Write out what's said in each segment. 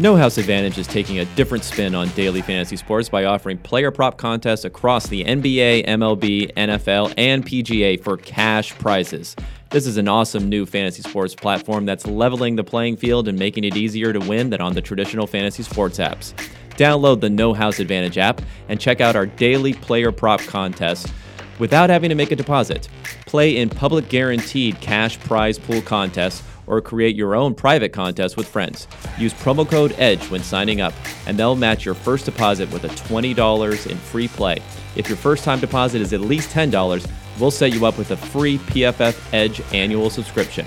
No House Advantage is taking a different spin on daily fantasy sports by offering player prop contests across the NBA, MLB, NFL, and PGA for cash prizes. This is an awesome new fantasy sports platform that's leveling the playing field and making it easier to win than on the traditional fantasy sports apps. Download the No House Advantage app and check out our daily player prop contests without having to make a deposit. Play in public guaranteed cash prize pool contests or create your own private contest with friends. Use promo code EDGE when signing up, and they'll match your first deposit with a $20 in free play. If your first time deposit is at least $10, we'll set you up with a free PFF Edge annual subscription.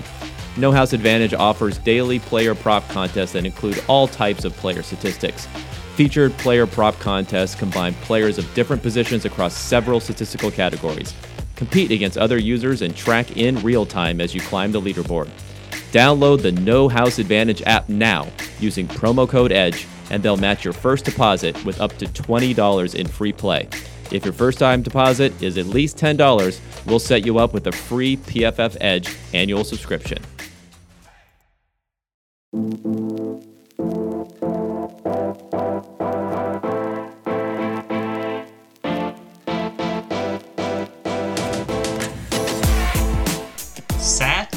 No House Advantage offers daily player prop contests that include all types of player statistics. Featured player prop contests combine players of different positions across several statistical categories. Compete against other users and track in real time as you climb the leaderboard. Download the No House Advantage app now using promo code EDGE, and they'll match your first deposit with up to $20 in free play. If your first time deposit is at least $10, we'll set you up with a free PFF Edge annual subscription.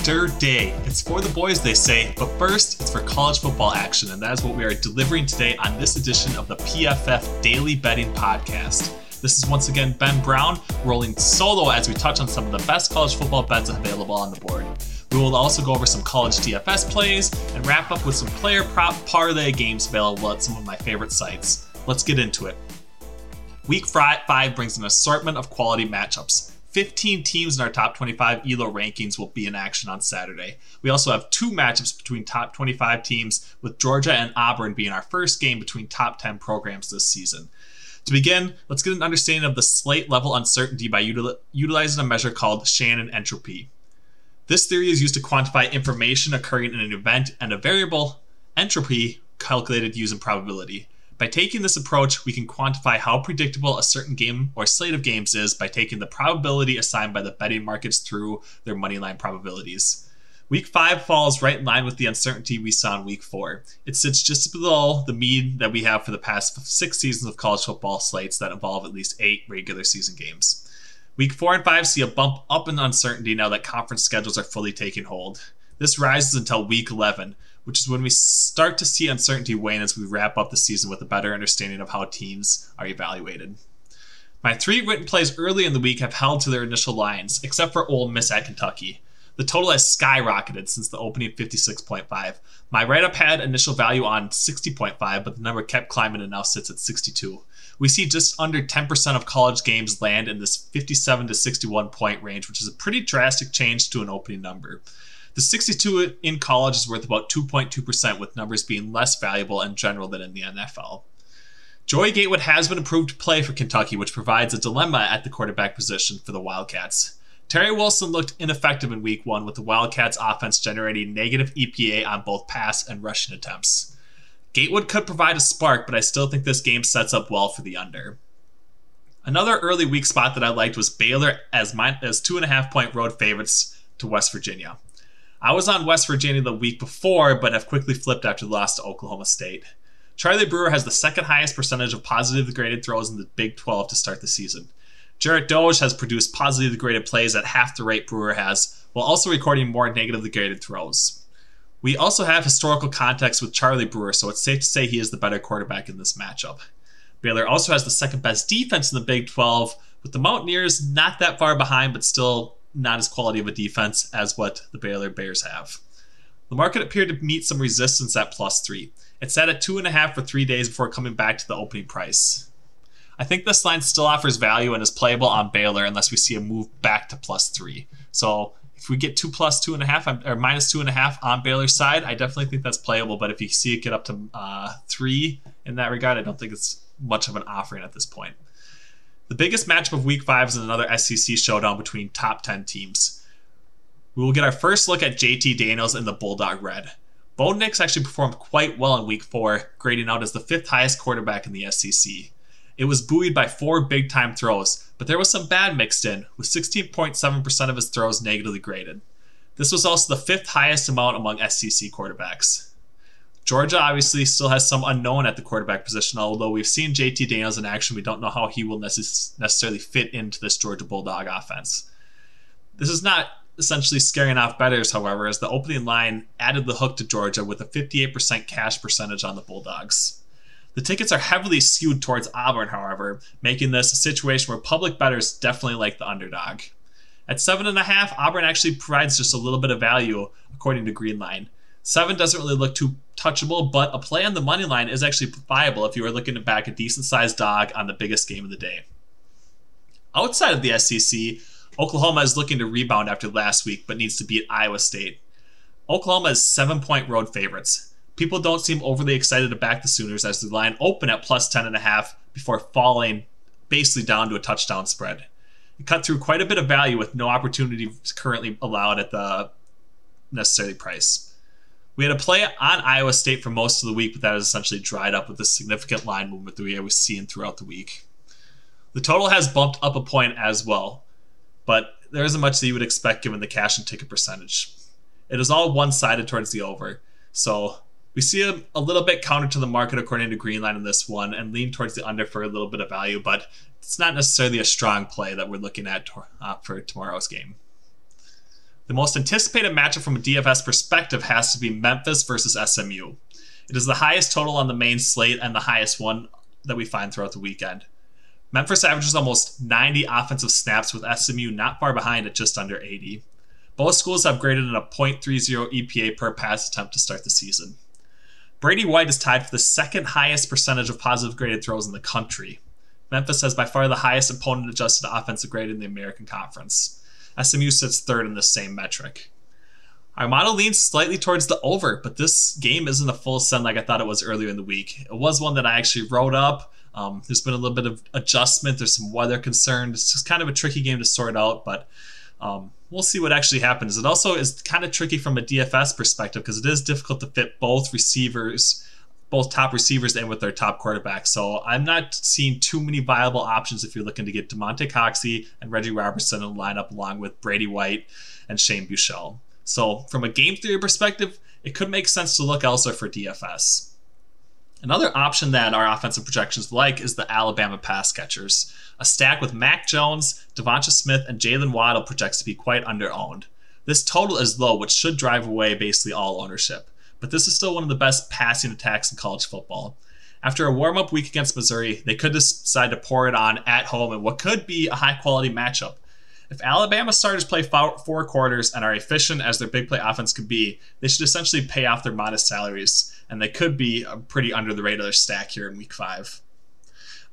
Saturday. It's for the boys, they say, but first, it's for college football action, and that is what we are delivering today on this edition of the PFF Daily Betting Podcast. This is once again Ben Brown rolling solo as we touch on some of the best college football bets available on the board. We will also go over some college DFS plays and wrap up with some player prop parlay games available at some of my favorite sites. Let's get into it. Week 5 brings an assortment of quality matchups. 15 teams in our top 25 ELO rankings will be in action on Saturday. We also have two matchups between top 25 teams, with Georgia and Auburn being our first game between top 10 programs this season. To begin, let's get an understanding of the slate level uncertainty by util- utilizing a measure called Shannon entropy. This theory is used to quantify information occurring in an event and a variable, entropy, calculated using probability. By taking this approach, we can quantify how predictable a certain game or slate of games is by taking the probability assigned by the betting markets through their moneyline probabilities. Week 5 falls right in line with the uncertainty we saw in week 4. It sits just below the mean that we have for the past six seasons of college football slates that involve at least eight regular season games. Week 4 and 5 see a bump up in uncertainty now that conference schedules are fully taking hold. This rises until week 11, which is when we start to see uncertainty wane as we wrap up the season with a better understanding of how teams are evaluated. My three written plays early in the week have held to their initial lines, except for Ole Miss at Kentucky. The total has skyrocketed since the opening 56.5. My write up had initial value on 60.5, but the number kept climbing and now sits at 62. We see just under 10% of college games land in this 57 to 61 point range, which is a pretty drastic change to an opening number. The 62 in college is worth about 2.2%, with numbers being less valuable in general than in the NFL. Joey Gatewood has been approved to play for Kentucky, which provides a dilemma at the quarterback position for the Wildcats. Terry Wilson looked ineffective in week one, with the Wildcats offense generating negative EPA on both pass and rushing attempts. Gatewood could provide a spark, but I still think this game sets up well for the under. Another early week spot that I liked was Baylor as, my, as two and a half point road favorites to West Virginia. I was on West Virginia the week before, but have quickly flipped after the loss to Oklahoma State. Charlie Brewer has the second highest percentage of positively graded throws in the Big 12 to start the season. Jarret Doege has produced positively graded plays at half the rate Brewer has, while also recording more negatively graded throws. We also have historical context with Charlie Brewer, so it's safe to say he is the better quarterback in this matchup. Baylor also has the second best defense in the Big 12, with the Mountaineers not that far behind, but still not as quality of a defense as what the Baylor Bears have. The market appeared to meet some resistance at plus three. It sat at two and a half for three days before coming back to the opening price. I think this line still offers value and is playable on Baylor unless we see a move back to plus three. So if we get two plus two and a half or minus two and a half on Baylor's side, I definitely think that's playable. But if you see it get up to uh, three in that regard, I don't think it's much of an offering at this point. The biggest matchup of week five is another SEC showdown between top 10 teams. We will get our first look at JT Daniels in the Bulldog Red. Bo Nix actually performed quite well in week four, grading out as the fifth highest quarterback in the SEC. It was buoyed by four big time throws, but there was some bad mixed in, with 16.7% of his throws negatively graded. This was also the fifth highest amount among SEC quarterbacks. Georgia obviously still has some unknown at the quarterback position, although we've seen JT Daniels in action. We don't know how he will necess- necessarily fit into this Georgia Bulldog offense. This is not essentially scaring off bettors, however, as the opening line added the hook to Georgia with a 58% cash percentage on the Bulldogs. The tickets are heavily skewed towards Auburn, however, making this a situation where public bettors definitely like the underdog. At seven and a half, Auburn actually provides just a little bit of value, according to Greenline. Seven doesn't really look too touchable, but a play on the money line is actually viable if you are looking to back a decent sized dog on the biggest game of the day. Outside of the SEC, Oklahoma is looking to rebound after last week, but needs to beat Iowa State. Oklahoma is seven point road favorites. People don't seem overly excited to back the Sooners as the line opened at plus 10.5 before falling basically down to a touchdown spread. It cut through quite a bit of value with no opportunity currently allowed at the necessary price. We had a play on Iowa State for most of the week, but that has essentially dried up with the significant line movement that we was seeing throughout the week. The total has bumped up a point as well, but there isn't much that you would expect given the cash and ticket percentage. It is all one sided towards the over, so we see a, a, little bit counter to the market according to Greenline in this one and lean towards the under for a little bit of value, but it's not necessarily a strong play that we're looking at uh, for tomorrow's game. The most anticipated matchup from a DFS perspective has to be Memphis versus SMU. It is the highest total on the main slate and the highest one that we find throughout the weekend. Memphis averages almost 90 offensive snaps with SMU not far behind at just under 80. Both schools have graded in a .30 EPA per pass attempt to start the season. Brady White is tied for the second highest percentage of positive graded throws in the country. Memphis has by far the highest opponent adjusted offensive grade in the American Conference. SMU sits third in the same metric. Our model leans slightly towards the over, but this game isn't a full send like I thought it was earlier in the week. It was one that I actually wrote up. Um, there's been a little bit of adjustment. There's some weather concern. It's just kind of a tricky game to sort out, but um, we'll see what actually happens. It also is kind of tricky from a DFS perspective because it is difficult to fit both receivers, both top receivers, and with their top quarterback. So I'm not seeing too many viable options if you're looking to get Damonte Coxie and Reggie Roberson in the lineup along with Brady White and Shane Buechele. So from a game theory perspective, it could make sense to look elsewhere for DFS. Another option that our offensive projections like is the Alabama pass catchers. A stack with Mac Jones, Devonta Smith, and Jaylen Waddle projects to be quite underowned. This total is low, which should drive away basically all ownership. But this is still one of the best passing attacks in college football. After a warm up week against Missouri, they could decide to pour it on at home in what could be a high quality matchup. If Alabama starters play four quarters and are efficient as their big play offense could be, they should essentially pay off their modest salaries, and they could be a pretty under the radar stack here in week five.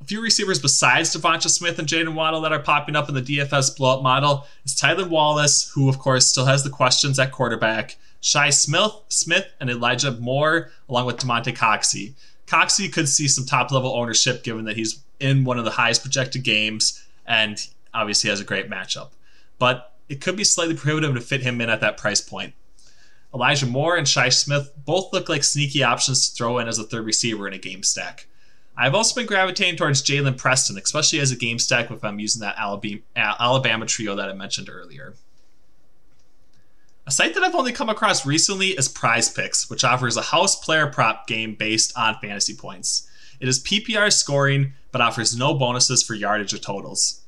A few receivers besides Devonta Smith and Jaden Waddle that are popping up in the DFS blowout model is Tylan Wallace, who of course still has the questions at quarterback, Shi Smith, Smith and Elijah Moore, along with Damonte Coxie. Coxie could see some top level ownership given that he's in one of the highest projected games and obviously has a great matchup. But it could be slightly prohibitive to fit him in at that price point. Elijah Moore and Shi Smith both look like sneaky options to throw in as a third receiver in a game stack. I've also been gravitating towards Jalen Preston, especially as a game stack if I'm using that Alabama trio that I mentioned earlier. A site that I've only come across recently is Prize Picks, which offers a house player prop game based on fantasy points. It is PPR scoring, but offers no bonuses for yardage or totals.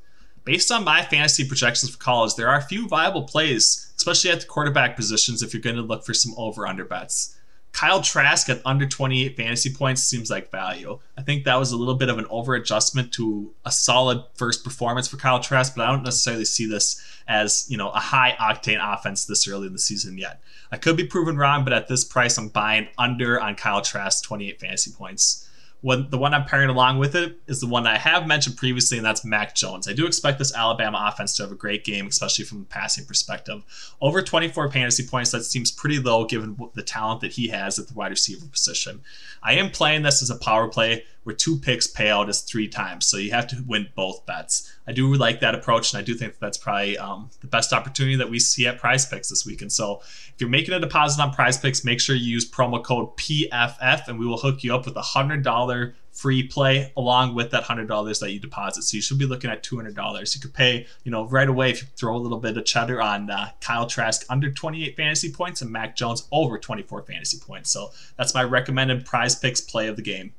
Based on my fantasy projections for college, there are a few viable plays, especially at the quarterback positions if you're going to look for some over under bets. Kyle Trask at under 28 fantasy points seems like value. I think that was a little bit of an over adjustment to a solid first performance for Kyle Trask, but I don't necessarily see this as, you know, a high octane offense this early in the season yet. I could be proven wrong, but at this price, I'm buying under on Kyle Trask 28 fantasy points. When the one I'm pairing along with it is the one I have mentioned previously, and that's Mac Jones. I do expect this Alabama offense to have a great game, especially from a passing perspective. Over 24 fantasy points, that seems pretty low given the talent that he has at the wide receiver position. I am playing this as a power play where two picks pay out as three times, so you have to win both bets. I do like that approach, and I do think that that's probably um, the best opportunity that we see at Prize Picks this week. And so, if you're making a deposit on Prize Picks, make sure you use promo code PFF, and we will hook you up with a hundred dollar free play along with that $100 that you deposit. So you should be looking at $200. You could pay, you know, right away if you throw a little bit of cheddar on uh, Kyle Trask under 28 fantasy points and Mac Jones over 24 fantasy points. So that's my recommended prize picks play of the game.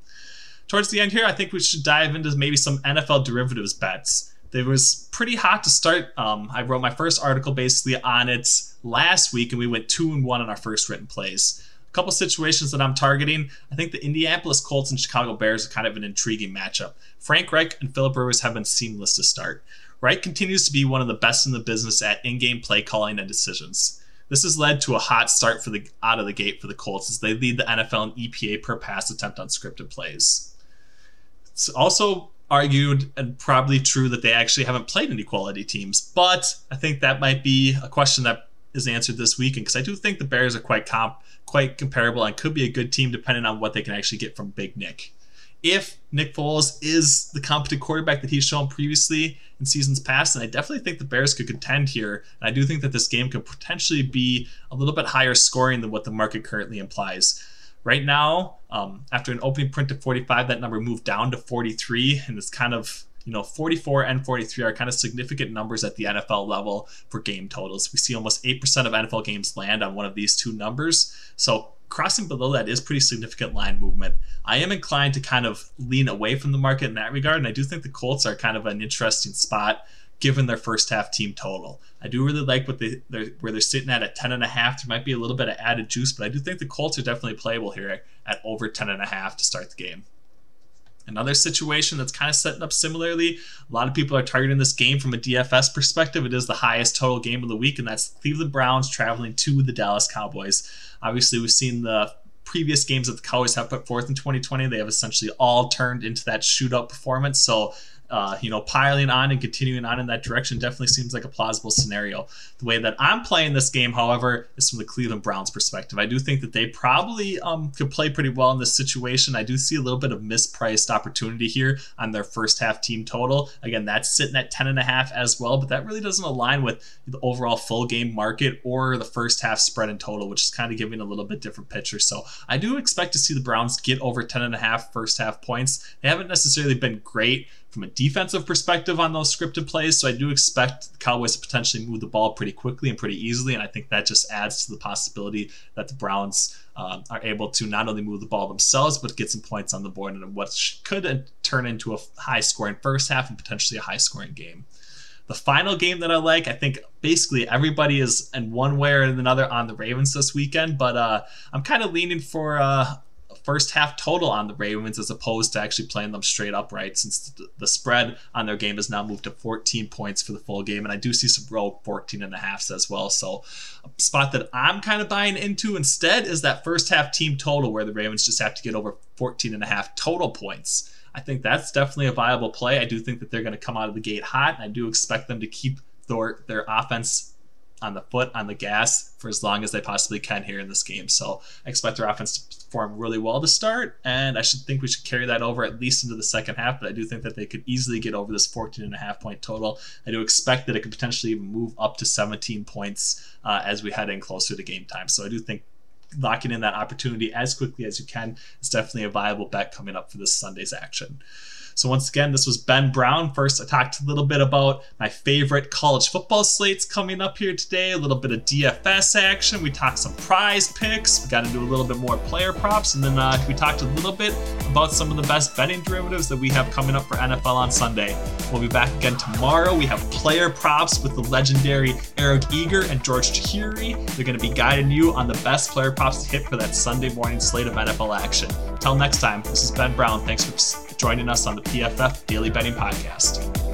Towards the end here, I think we should dive into maybe some NFL derivatives bets. It was pretty hot to start. Um, I wrote my first article basically on it last week, and we went two and one on our first written plays A couple situations that I'm targeting. I think the Indianapolis Colts and Chicago Bears are kind of an intriguing matchup. Frank Reich and Philip Rivers have been seamless to start. Reich continues to be one of the best in the business at in-game play calling and decisions. This has led to a hot start for the out of the gate for the Colts as they lead the NFL in EPA per pass attempt on scripted plays. It's also argued and probably true that they actually haven't played any quality teams, but I think that might be a question that is answered this weekend because I do think the Bears are quite comp quite comparable and could be a good team depending on what they can actually get from Big Nick. If Nick Foles is the competent quarterback that he's shown previously in seasons past, then I definitely think the Bears could contend here. And I do think that this game could potentially be a little bit higher scoring than what the market currently implies. Right now, um, after an opening print of 45, that number moved down to 43, and it's kind of you know, 44 and 43 are kind of significant numbers at the NFL level for game totals. We see almost 8% of NFL games land on one of these two numbers. So crossing below that is pretty significant line movement. I am inclined to kind of lean away from the market in that regard, and I do think the Colts are kind of an interesting spot given their first half team total. I do really like what they they're, where they're sitting at at 10 and a half. There might be a little bit of added juice, but I do think the Colts are definitely playable here at over 10 and a half to start the game. Another situation that's kind of setting up similarly. A lot of people are targeting this game from a DFS perspective. It is the highest total game of the week, and that's Cleveland Browns traveling to the Dallas Cowboys. Obviously, we've seen the previous games that the Cowboys have put forth in 2020. They have essentially all turned into that shootout performance. So uh, you know, piling on and continuing on in that direction definitely seems like a plausible scenario. The way that I'm playing this game, however, is from the Cleveland Browns perspective. I do think that they probably um, could play pretty well in this situation. I do see a little bit of mispriced opportunity here on their first half team total. Again, that's sitting at 10 and a half as well, but that really doesn't align with the overall full game market or the first half spread in total, which is kind of giving a little bit different picture. So I do expect to see the Browns get over 10 and a half first half points. They haven't necessarily been great from a defensive perspective on those scripted plays. So I do expect the Cowboys to potentially move the ball pretty quickly and pretty easily. And I think that just adds to the possibility that the Browns uh, are able to not only move the ball themselves, but get some points on the board and what could turn into a high scoring first half and potentially a high scoring game. The final game that I like, I think basically everybody is in one way or another on the Ravens this weekend, but uh, I'm kind of leaning for uh, first half total on the Ravens as opposed to actually playing them straight upright since the spread on their game has now moved to 14 points for the full game. And I do see some rogue 14 and a half as well. So a spot that I'm kind of buying into instead is that first half team total where the Ravens just have to get over 14 and a half total points. I think that's definitely a viable play. I do think that they're going to come out of the gate hot, and I do expect them to keep their, their offense on the foot on the gas for as long as they possibly can here in this game. So I expect their offense to perform really well to start, and I should think we should carry that over at least into the second half. But I do think that they could easily get over this 14 and a half point total. I do expect that it could potentially move up to 17 points uh, as we head in closer to game time. So I do think locking in that opportunity as quickly as you can is definitely a viable bet coming up for this Sunday's action. So once again, this was Ben Brown. First, I talked a little bit about my favorite college football slates coming up here today, a little bit of DFS action. We talked some prize picks. We got into a little bit more player props, and then uh, we talked a little bit about some of the best betting derivatives that we have coming up for NFL on Sunday. We'll be back again tomorrow. We have player props with the legendary Eric Eager and George Chahrouri. They're going to be guiding you on the best player props to hit for that Sunday morning slate of NFL action. Till next time, this is Ben Brown. Thanks for joining us on the PFF Daily Betting Podcast.